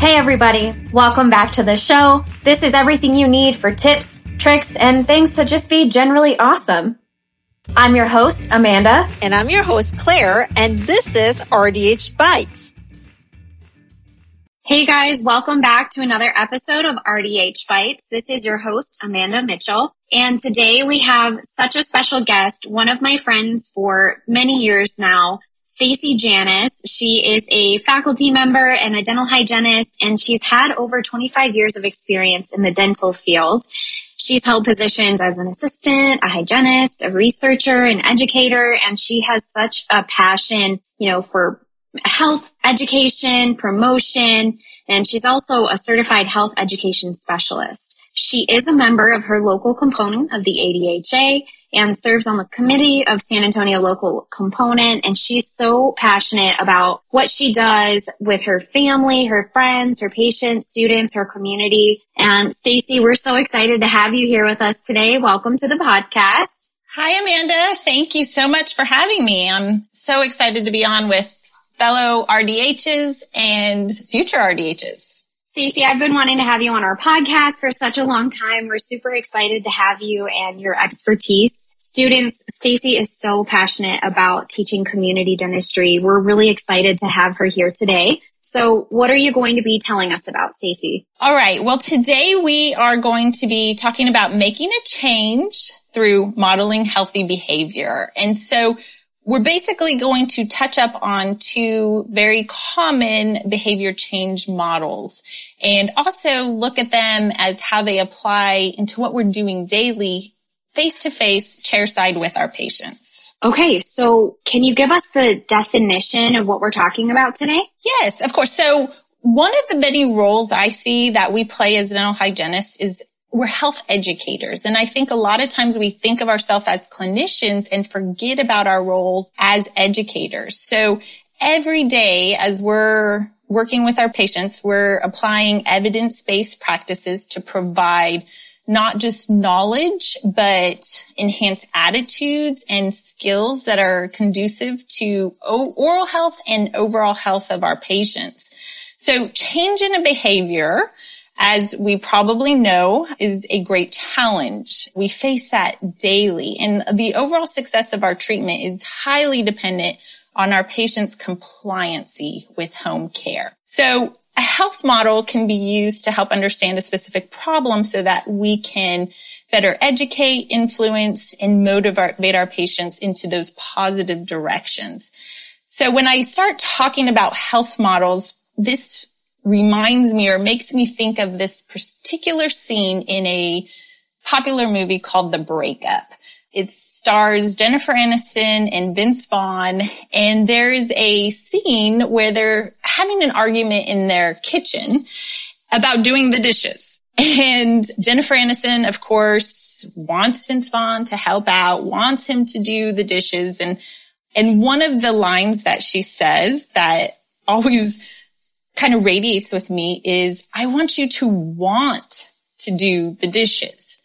Hey everybody, welcome back to the show. This is everything you need for tips, tricks, and things to just be generally awesome. I'm your host, Amanda. And I'm your host, Claire, and this is RDH Bites. Hey guys, welcome back to another episode of RDH Bites. This is your host, Amanda Mitchell. And today we have such a special guest, one of my friends for many years now, Stacy Janis. She is a faculty member and a dental hygienist, and she's had over 25 years of experience in the dental field. She's held positions as an assistant, a hygienist, a researcher, an educator, and she has such a passion, you know, for health education, promotion, and she's also a certified health education specialist. She is a member of her local component of the ADHA and serves on the committee of San Antonio local component. And she's so passionate about what she does with her family, her friends, her patients, students, her community. And Stacy, we're so excited to have you here with us today. Welcome to the podcast. Hi, Amanda. Thank you so much for having me. I'm so excited to be on with fellow RDHs and future RDHs. Stacey, I've been wanting to have you on our podcast for such a long time. We're super excited to have you and your expertise. Students, Stacey is so passionate about teaching community dentistry. We're really excited to have her here today. So what are you going to be telling us about, Stacey? All right. Well, today we are going to be talking about making a change through modeling healthy behavior. And so we're basically going to touch up on two very common behavior change models and also look at them as how they apply into what we're doing daily face to face chairside with our patients. Okay. So can you give us the definition of what we're talking about today? Yes, of course. So one of the many roles I see that we play as dental hygienists is we're health educators. And I think a lot of times we think of ourselves as clinicians and forget about our roles as educators. So every day as we're working with our patients, we're applying evidence-based practices to provide not just knowledge, but enhance attitudes and skills that are conducive to oral health and overall health of our patients. So change in a behavior as we probably know, is a great challenge. We face that daily and the overall success of our treatment is highly dependent on our patients' compliancy with home care. So a health model can be used to help understand a specific problem so that we can better educate, influence, and motivate our patients into those positive directions. So when I start talking about health models, this reminds me or makes me think of this particular scene in a popular movie called The Breakup. It stars Jennifer Aniston and Vince Vaughn, and there is a scene where they're having an argument in their kitchen about doing the dishes. And Jennifer Aniston, of course, wants Vince Vaughn to help out, wants him to do the dishes. And, and one of the lines that she says that always kind of radiates with me is I want you to want to do the dishes.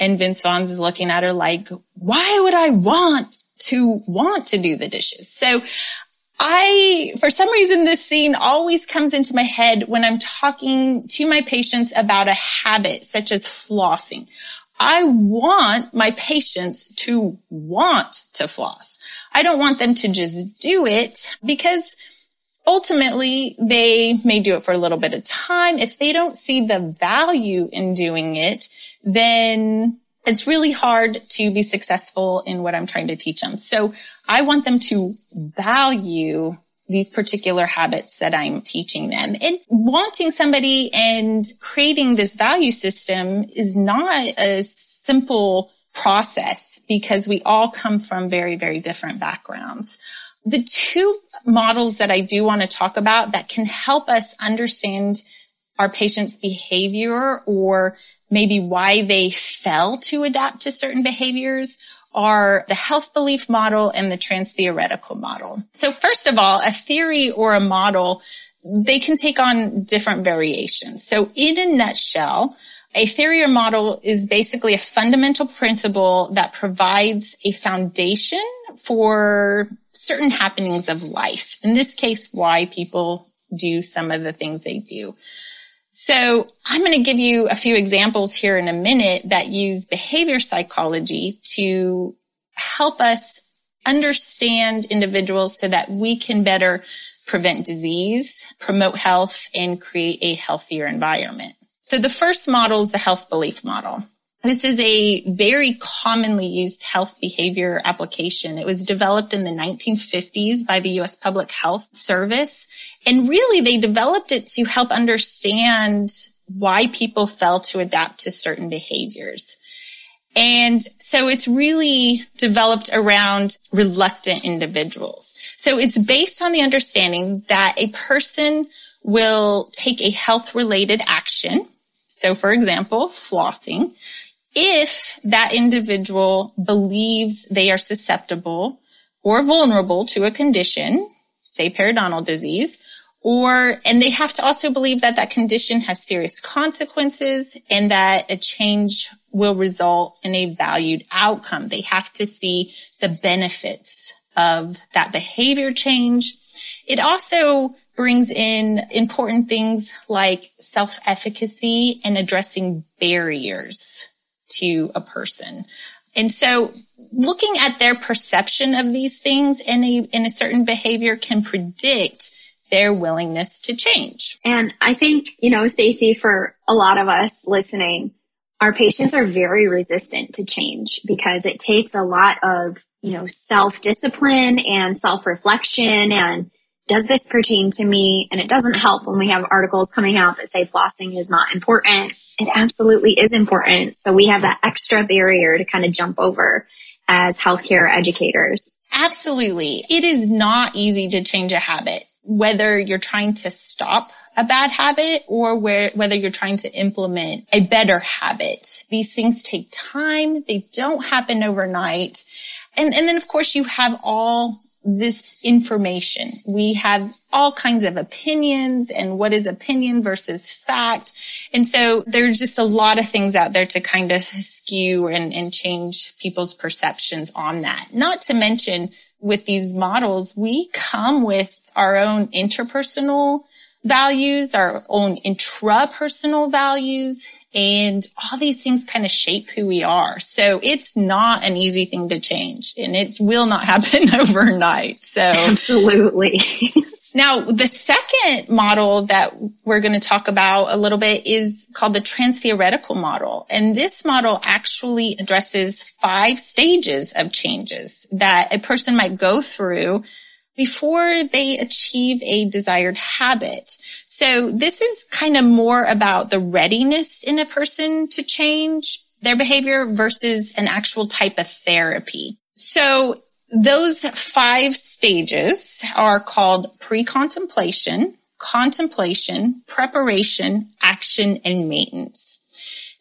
And Vince Vaughn's is looking at her like, why would I want to want to do the dishes? So I, for some reason, this scene always comes into my head when I'm talking to my patients about a habit such as flossing. I want my patients to want to floss. I don't want them to just do it because ultimately they may do it for a little bit of time. If they don't see the value in doing it, then it's really hard to be successful in what I'm trying to teach them. So I want them to value these particular habits that I'm teaching them and wanting somebody and creating this value system is not a simple process because we all come from very, very different backgrounds. The two models that I do want to talk about that can help us understand our patient's behavior or maybe why they fell to adapt to certain behaviors are the health belief model and the trans theoretical model. So first of all, a theory or a model, they can take on different variations. So in a nutshell, a theory or model is basically a fundamental principle that provides a foundation for certain happenings of life. In this case, why people do some of the things they do. So I'm going to give you a few examples here in a minute that use behavior psychology to help us understand individuals so that we can better prevent disease, promote health, and create a healthier environment. So the first model is the health belief model. This is a very commonly used health behavior application. It was developed in the 1950s by the U.S. Public Health Service. And really they developed it to help understand why people fail to adapt to certain behaviors. And so it's really developed around reluctant individuals. So it's based on the understanding that a person will take a health related action. So for example, flossing if that individual believes they are susceptible or vulnerable to a condition, say periodontal disease, or, and they have to also believe that that condition has serious consequences and that a change will result in a valued outcome. They have to see the benefits of that behavior change. It also brings in important things like self-efficacy and addressing barriers to a person. And so looking at their perception of these things in a, in a certain behavior can predict their willingness to change. And I think, you know, Stacy, for a lot of us listening, our patients are very resistant to change because it takes a lot of, you know, self discipline and self reflection and does this pertain to me? And it doesn't help when we have articles coming out that say flossing is not important. It absolutely is important. So we have that extra barrier to kind of jump over as healthcare educators. Absolutely. It is not easy to change a habit, whether you're trying to stop a bad habit or where, whether you're trying to implement a better habit. These things take time. They don't happen overnight. And, and then of course you have all this information. We have all kinds of opinions and what is opinion versus fact. And so there's just a lot of things out there to kind of skew and, and change people's perceptions on that. Not to mention with these models, we come with our own interpersonal values, our own intrapersonal values, and all these things kind of shape who we are. So it's not an easy thing to change and it will not happen overnight. So absolutely. now the second model that we're going to talk about a little bit is called the trans-theoretical model. And this model actually addresses five stages of changes that a person might go through before they achieve a desired habit. So this is kind of more about the readiness in a person to change their behavior versus an actual type of therapy. So those five stages are called pre-contemplation, contemplation, preparation, action, and maintenance.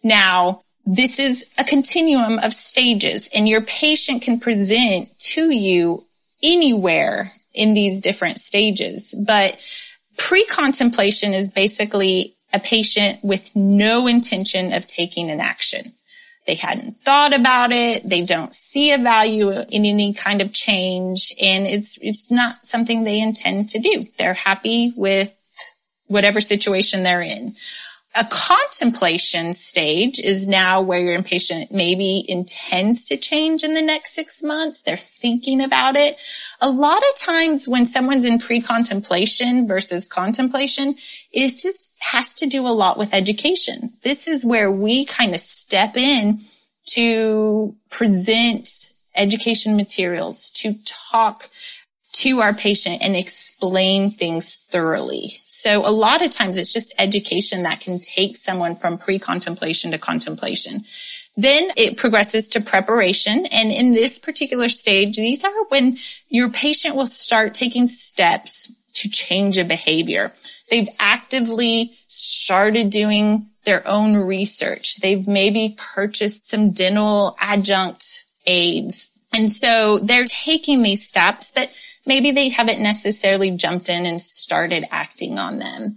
Now, this is a continuum of stages and your patient can present to you anywhere in these different stages. But pre-contemplation is basically a patient with no intention of taking an action. They hadn't thought about it. They don't see a value in any kind of change and it's, it's not something they intend to do. They're happy with whatever situation they're in. A contemplation stage is now where your patient maybe intends to change in the next six months. They're thinking about it. A lot of times when someone's in pre-contemplation versus contemplation, it has to do a lot with education. This is where we kind of step in to present education materials, to talk to our patient and explain things thoroughly. So a lot of times it's just education that can take someone from pre-contemplation to contemplation. Then it progresses to preparation. And in this particular stage, these are when your patient will start taking steps to change a behavior. They've actively started doing their own research. They've maybe purchased some dental adjunct aids. And so they're taking these steps, but maybe they haven't necessarily jumped in and started acting on them.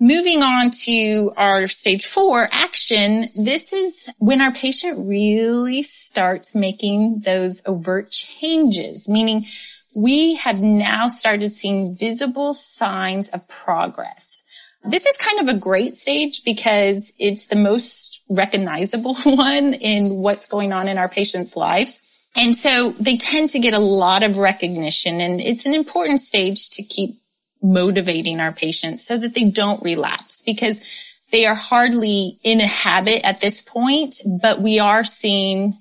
Moving on to our stage four action. This is when our patient really starts making those overt changes, meaning we have now started seeing visible signs of progress. This is kind of a great stage because it's the most recognizable one in what's going on in our patients' lives. And so they tend to get a lot of recognition and it's an important stage to keep motivating our patients so that they don't relapse because they are hardly in a habit at this point, but we are seeing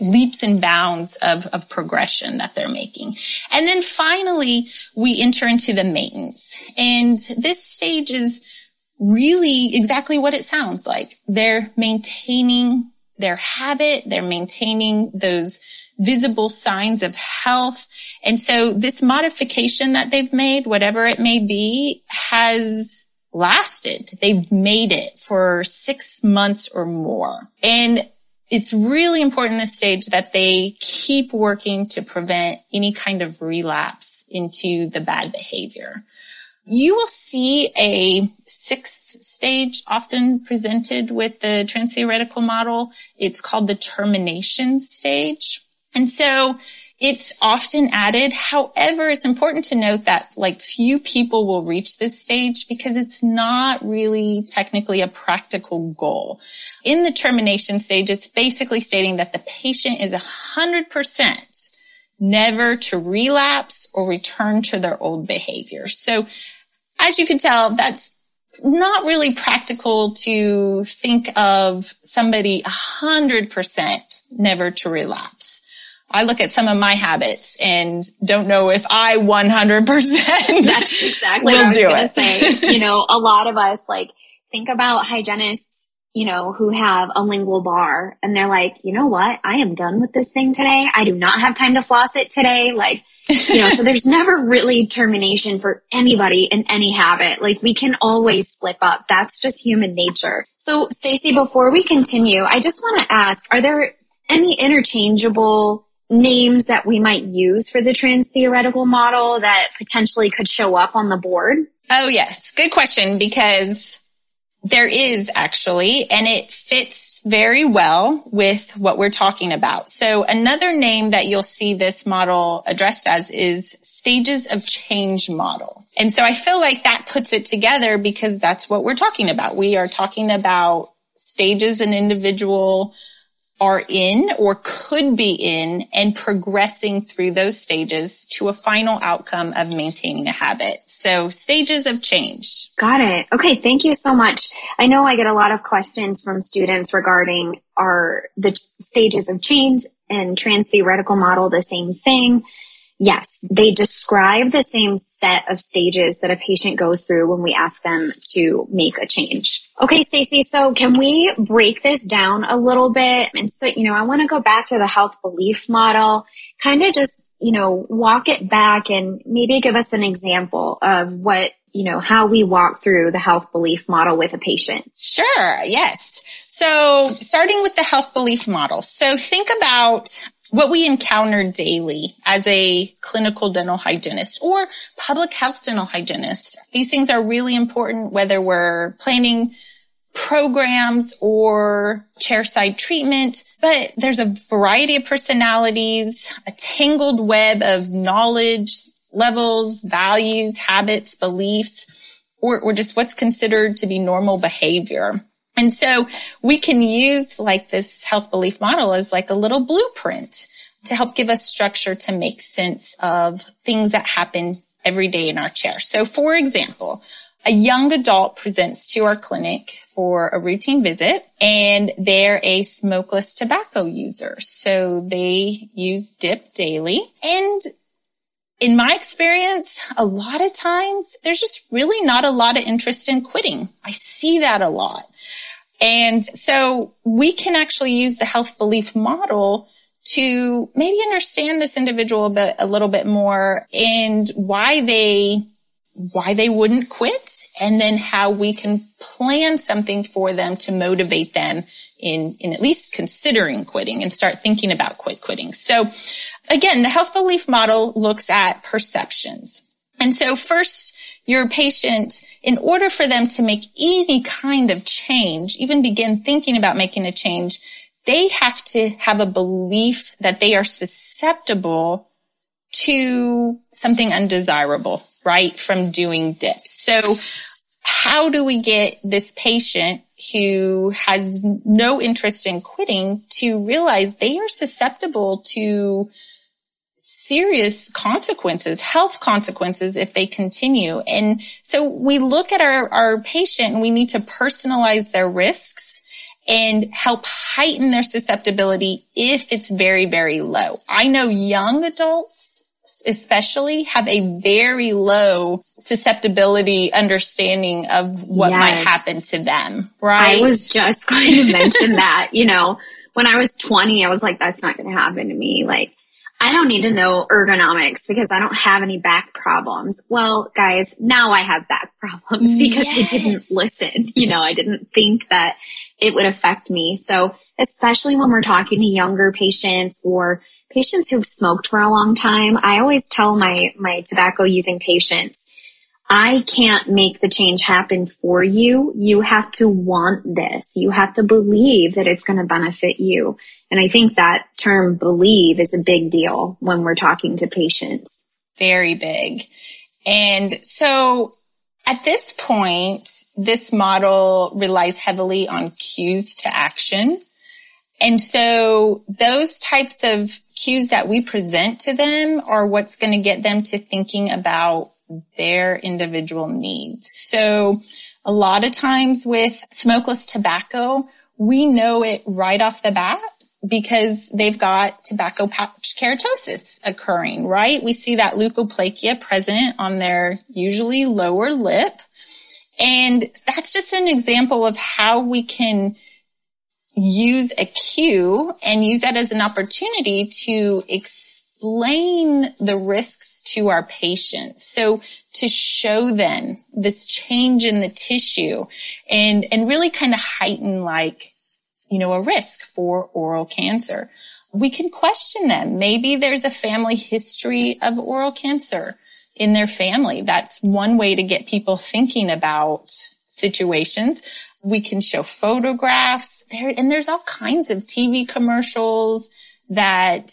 leaps and bounds of, of progression that they're making. And then finally, we enter into the maintenance. And this stage is really exactly what it sounds like. They're maintaining their habit. They're maintaining those visible signs of health. And so this modification that they've made, whatever it may be, has lasted. They've made it for six months or more. And it's really important this stage that they keep working to prevent any kind of relapse into the bad behavior. You will see a sixth stage often presented with the transtheoretical model. It's called the termination stage. And so it's often added. However, it's important to note that like few people will reach this stage because it's not really technically a practical goal. In the termination stage, it's basically stating that the patient is a hundred percent never to relapse or return to their old behavior. So as you can tell, that's not really practical to think of somebody a hundred percent never to relapse. I look at some of my habits and don't know if I 100% That's exactly what I was going to say. You know, a lot of us like think about hygienists, you know, who have a lingual bar and they're like, you know what? I am done with this thing today. I do not have time to floss it today. Like, you know, so there's never really termination for anybody in any habit. Like we can always slip up. That's just human nature. So Stacy, before we continue, I just want to ask, are there any interchangeable names that we might use for the trans theoretical model that potentially could show up on the board? Oh, yes. Good question because there is actually, and it fits very well with what we're talking about. So another name that you'll see this model addressed as is stages of change model. And so I feel like that puts it together because that's what we're talking about. We are talking about stages an individual are in or could be in and progressing through those stages to a final outcome of maintaining a habit. So stages of change. Got it. Okay. Thank you so much. I know I get a lot of questions from students regarding are the stages of change and trans theoretical model the same thing? Yes, they describe the same set of stages that a patient goes through when we ask them to make a change. Okay, Stacy, so can we break this down a little bit? And so, you know, I want to go back to the health belief model, kind of just, you know, walk it back and maybe give us an example of what, you know, how we walk through the health belief model with a patient. Sure. Yes. So starting with the health belief model. So think about what we encounter daily as a clinical dental hygienist or public health dental hygienist. These things are really important whether we're planning programs or chairside treatment, but there's a variety of personalities, a tangled web of knowledge, levels, values, habits, beliefs, or, or just what's considered to be normal behavior. And so we can use like this health belief model as like a little blueprint to help give us structure to make sense of things that happen every day in our chair. So for example, a young adult presents to our clinic for a routine visit and they're a smokeless tobacco user. So they use dip daily and in my experience, a lot of times there's just really not a lot of interest in quitting. I see that a lot. And so we can actually use the health belief model to maybe understand this individual a bit, a little bit more and why they, why they wouldn't quit and then how we can plan something for them to motivate them in, in at least considering quitting and start thinking about quit quitting. So again, the health belief model looks at perceptions. And so first, your patient, in order for them to make any kind of change, even begin thinking about making a change, they have to have a belief that they are susceptible to something undesirable, right? From doing dips. So how do we get this patient who has no interest in quitting to realize they are susceptible to serious consequences, health consequences if they continue. And so we look at our, our patient and we need to personalize their risks and help heighten their susceptibility if it's very, very low. I know young adults especially have a very low susceptibility understanding of what yes. might happen to them, right? I was just going to mention that, you know, when I was 20, I was like, that's not going to happen to me. Like, I don't need to know ergonomics because I don't have any back problems. Well, guys, now I have back problems because yes. I didn't listen. You know, I didn't think that it would affect me. So especially when we're talking to younger patients or patients who've smoked for a long time, I always tell my, my tobacco using patients, I can't make the change happen for you. You have to want this. You have to believe that it's going to benefit you. And I think that term believe is a big deal when we're talking to patients. Very big. And so at this point, this model relies heavily on cues to action. And so those types of cues that we present to them are what's going to get them to thinking about their individual needs. So a lot of times with smokeless tobacco, we know it right off the bat because they've got tobacco pouch keratosis occurring, right? We see that leukoplakia present on their usually lower lip. And that's just an example of how we can use a cue and use that as an opportunity to explain the risks to our patients. So to show them this change in the tissue and, and really kind of heighten like, you know, a risk for oral cancer. We can question them. Maybe there's a family history of oral cancer in their family. That's one way to get people thinking about situations. We can show photographs there, and there's all kinds of TV commercials that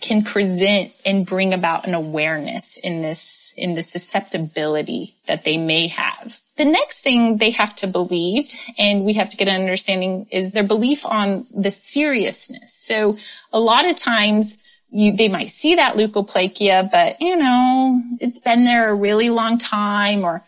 can present and bring about an awareness in this, in the susceptibility that they may have. The next thing they have to believe, and we have to get an understanding is their belief on the seriousness. So a lot of times you, they might see that leukoplakia, but you know, it's been there a really long time or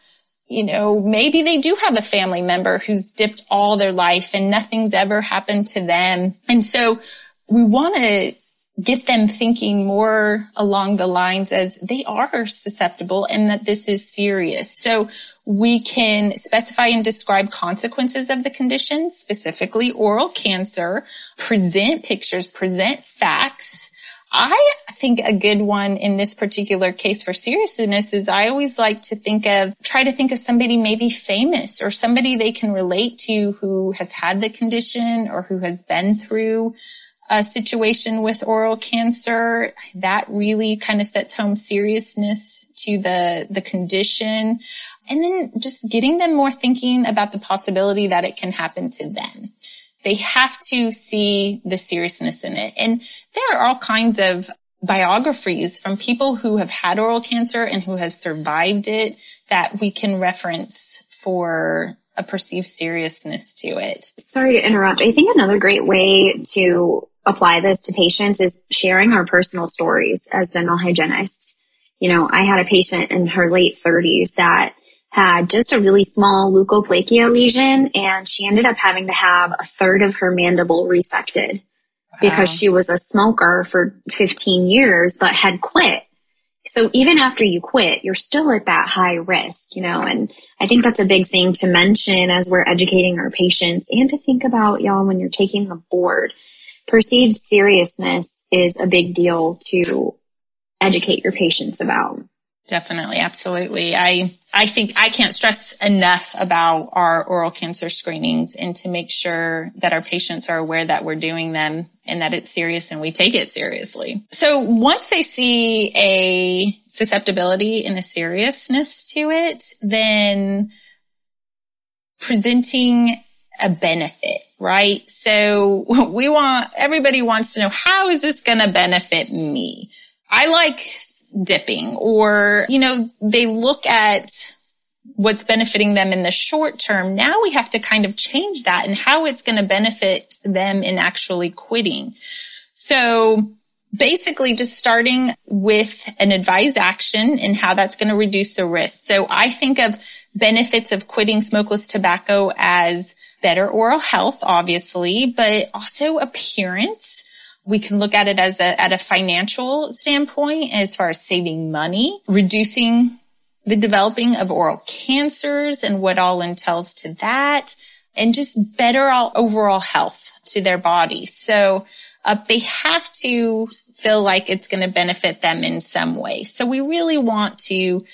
you know, maybe they do have a family member who's dipped all their life and nothing's ever happened to them. And so we want to get them thinking more along the lines as they are susceptible and that this is serious. So we can specify and describe consequences of the condition, specifically oral cancer, present pictures, present facts, I think a good one in this particular case for seriousness is I always like to think of, try to think of somebody maybe famous or somebody they can relate to who has had the condition or who has been through a situation with oral cancer. That really kind of sets home seriousness to the, the condition. And then just getting them more thinking about the possibility that it can happen to them. They have to see the seriousness in it. And there are all kinds of biographies from people who have had oral cancer and who have survived it that we can reference for a perceived seriousness to it. Sorry to interrupt. I think another great way to apply this to patients is sharing our personal stories as dental hygienists. You know, I had a patient in her late 30s that had just a really small leukoplakia lesion and she ended up having to have a third of her mandible resected wow. because she was a smoker for 15 years but had quit. So even after you quit, you're still at that high risk, you know, and I think that's a big thing to mention as we're educating our patients and to think about y'all when you're taking the board. Perceived seriousness is a big deal to educate your patients about. Definitely. Absolutely. I, I think I can't stress enough about our oral cancer screenings and to make sure that our patients are aware that we're doing them and that it's serious and we take it seriously. So once they see a susceptibility and a seriousness to it, then presenting a benefit, right? So we want, everybody wants to know, how is this going to benefit me? I like dipping or, you know, they look at what's benefiting them in the short term. Now we have to kind of change that and how it's going to benefit them in actually quitting. So basically just starting with an advised action and how that's going to reduce the risk. So I think of benefits of quitting smokeless tobacco as better oral health, obviously, but also appearance. We can look at it as a, at a financial standpoint as far as saving money, reducing the developing of oral cancers and what all entails to that, and just better all overall health to their body. So uh, they have to feel like it's going to benefit them in some way. So we really want to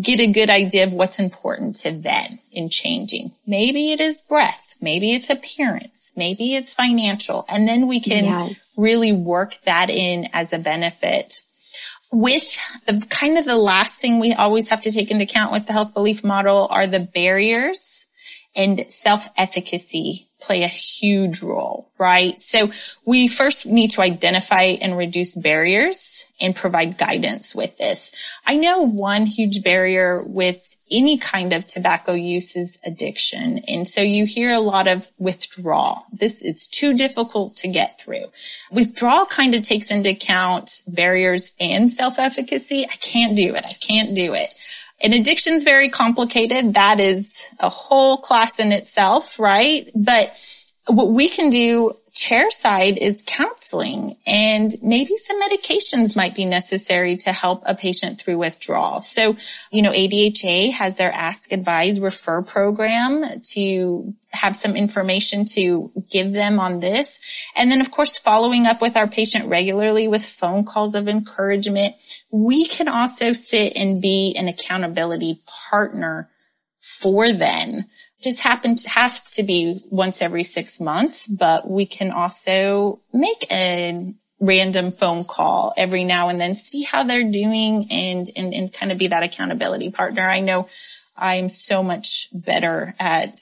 get a good idea of what's important to them in changing. Maybe it is breath. Maybe it's appearance. Maybe it's financial. And then we can yes. really work that in as a benefit. With the kind of the last thing we always have to take into account with the health belief model are the barriers and self-efficacy play a huge role, right? So we first need to identify and reduce barriers and provide guidance with this. I know one huge barrier with any kind of tobacco use is addiction. And so you hear a lot of withdrawal. This, it's too difficult to get through. Withdrawal kind of takes into account barriers and self-efficacy. I can't do it. I can't do it. And addiction's very complicated. That is a whole class in itself, right? But what we can do chair side is counseling and maybe some medications might be necessary to help a patient through withdrawal. So, you know, ADHA has their ask advise refer program to have some information to give them on this. And then of course, following up with our patient regularly with phone calls of encouragement. We can also sit and be an accountability partner for them just happen to have to be once every six months, but we can also make a random phone call every now and then, see how they're doing and, and, and kind of be that accountability partner. I know I'm so much better at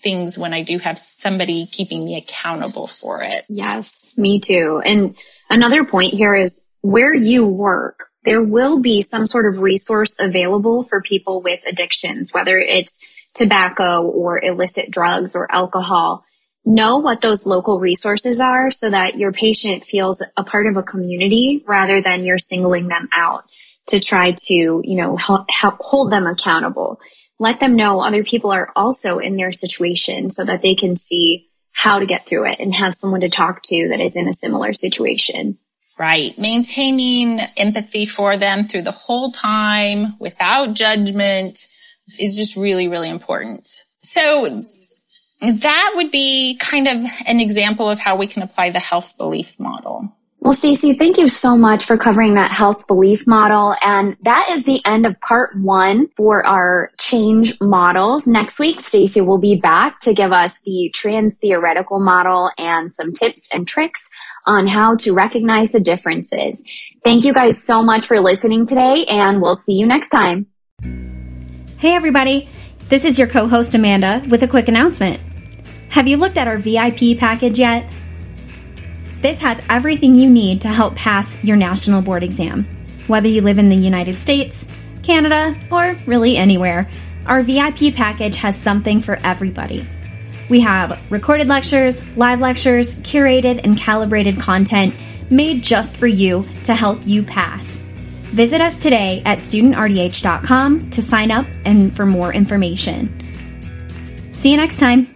things when I do have somebody keeping me accountable for it. Yes, me too. And another point here is where you work, there will be some sort of resource available for people with addictions, whether it's tobacco or illicit drugs or alcohol, know what those local resources are so that your patient feels a part of a community rather than you're singling them out to try to, you know, help, help hold them accountable. Let them know other people are also in their situation so that they can see how to get through it and have someone to talk to that is in a similar situation. Right. Maintaining empathy for them through the whole time without judgment is just really, really important. So that would be kind of an example of how we can apply the health belief model. Well, Stacey, thank you so much for covering that health belief model. And that is the end of part one for our change models. Next week, Stacey will be back to give us the trans theoretical model and some tips and tricks on how to recognize the differences. Thank you guys so much for listening today and we'll see you next time. Hey, everybody. This is your co host Amanda with a quick announcement. Have you looked at our VIP package yet? This has everything you need to help pass your national board exam. Whether you live in the United States, Canada, or really anywhere, our VIP package has something for everybody. We have recorded lectures, live lectures, curated and calibrated content made just for you to help you pass. Visit us today at studentrdh.com to sign up and for more information. See you next time.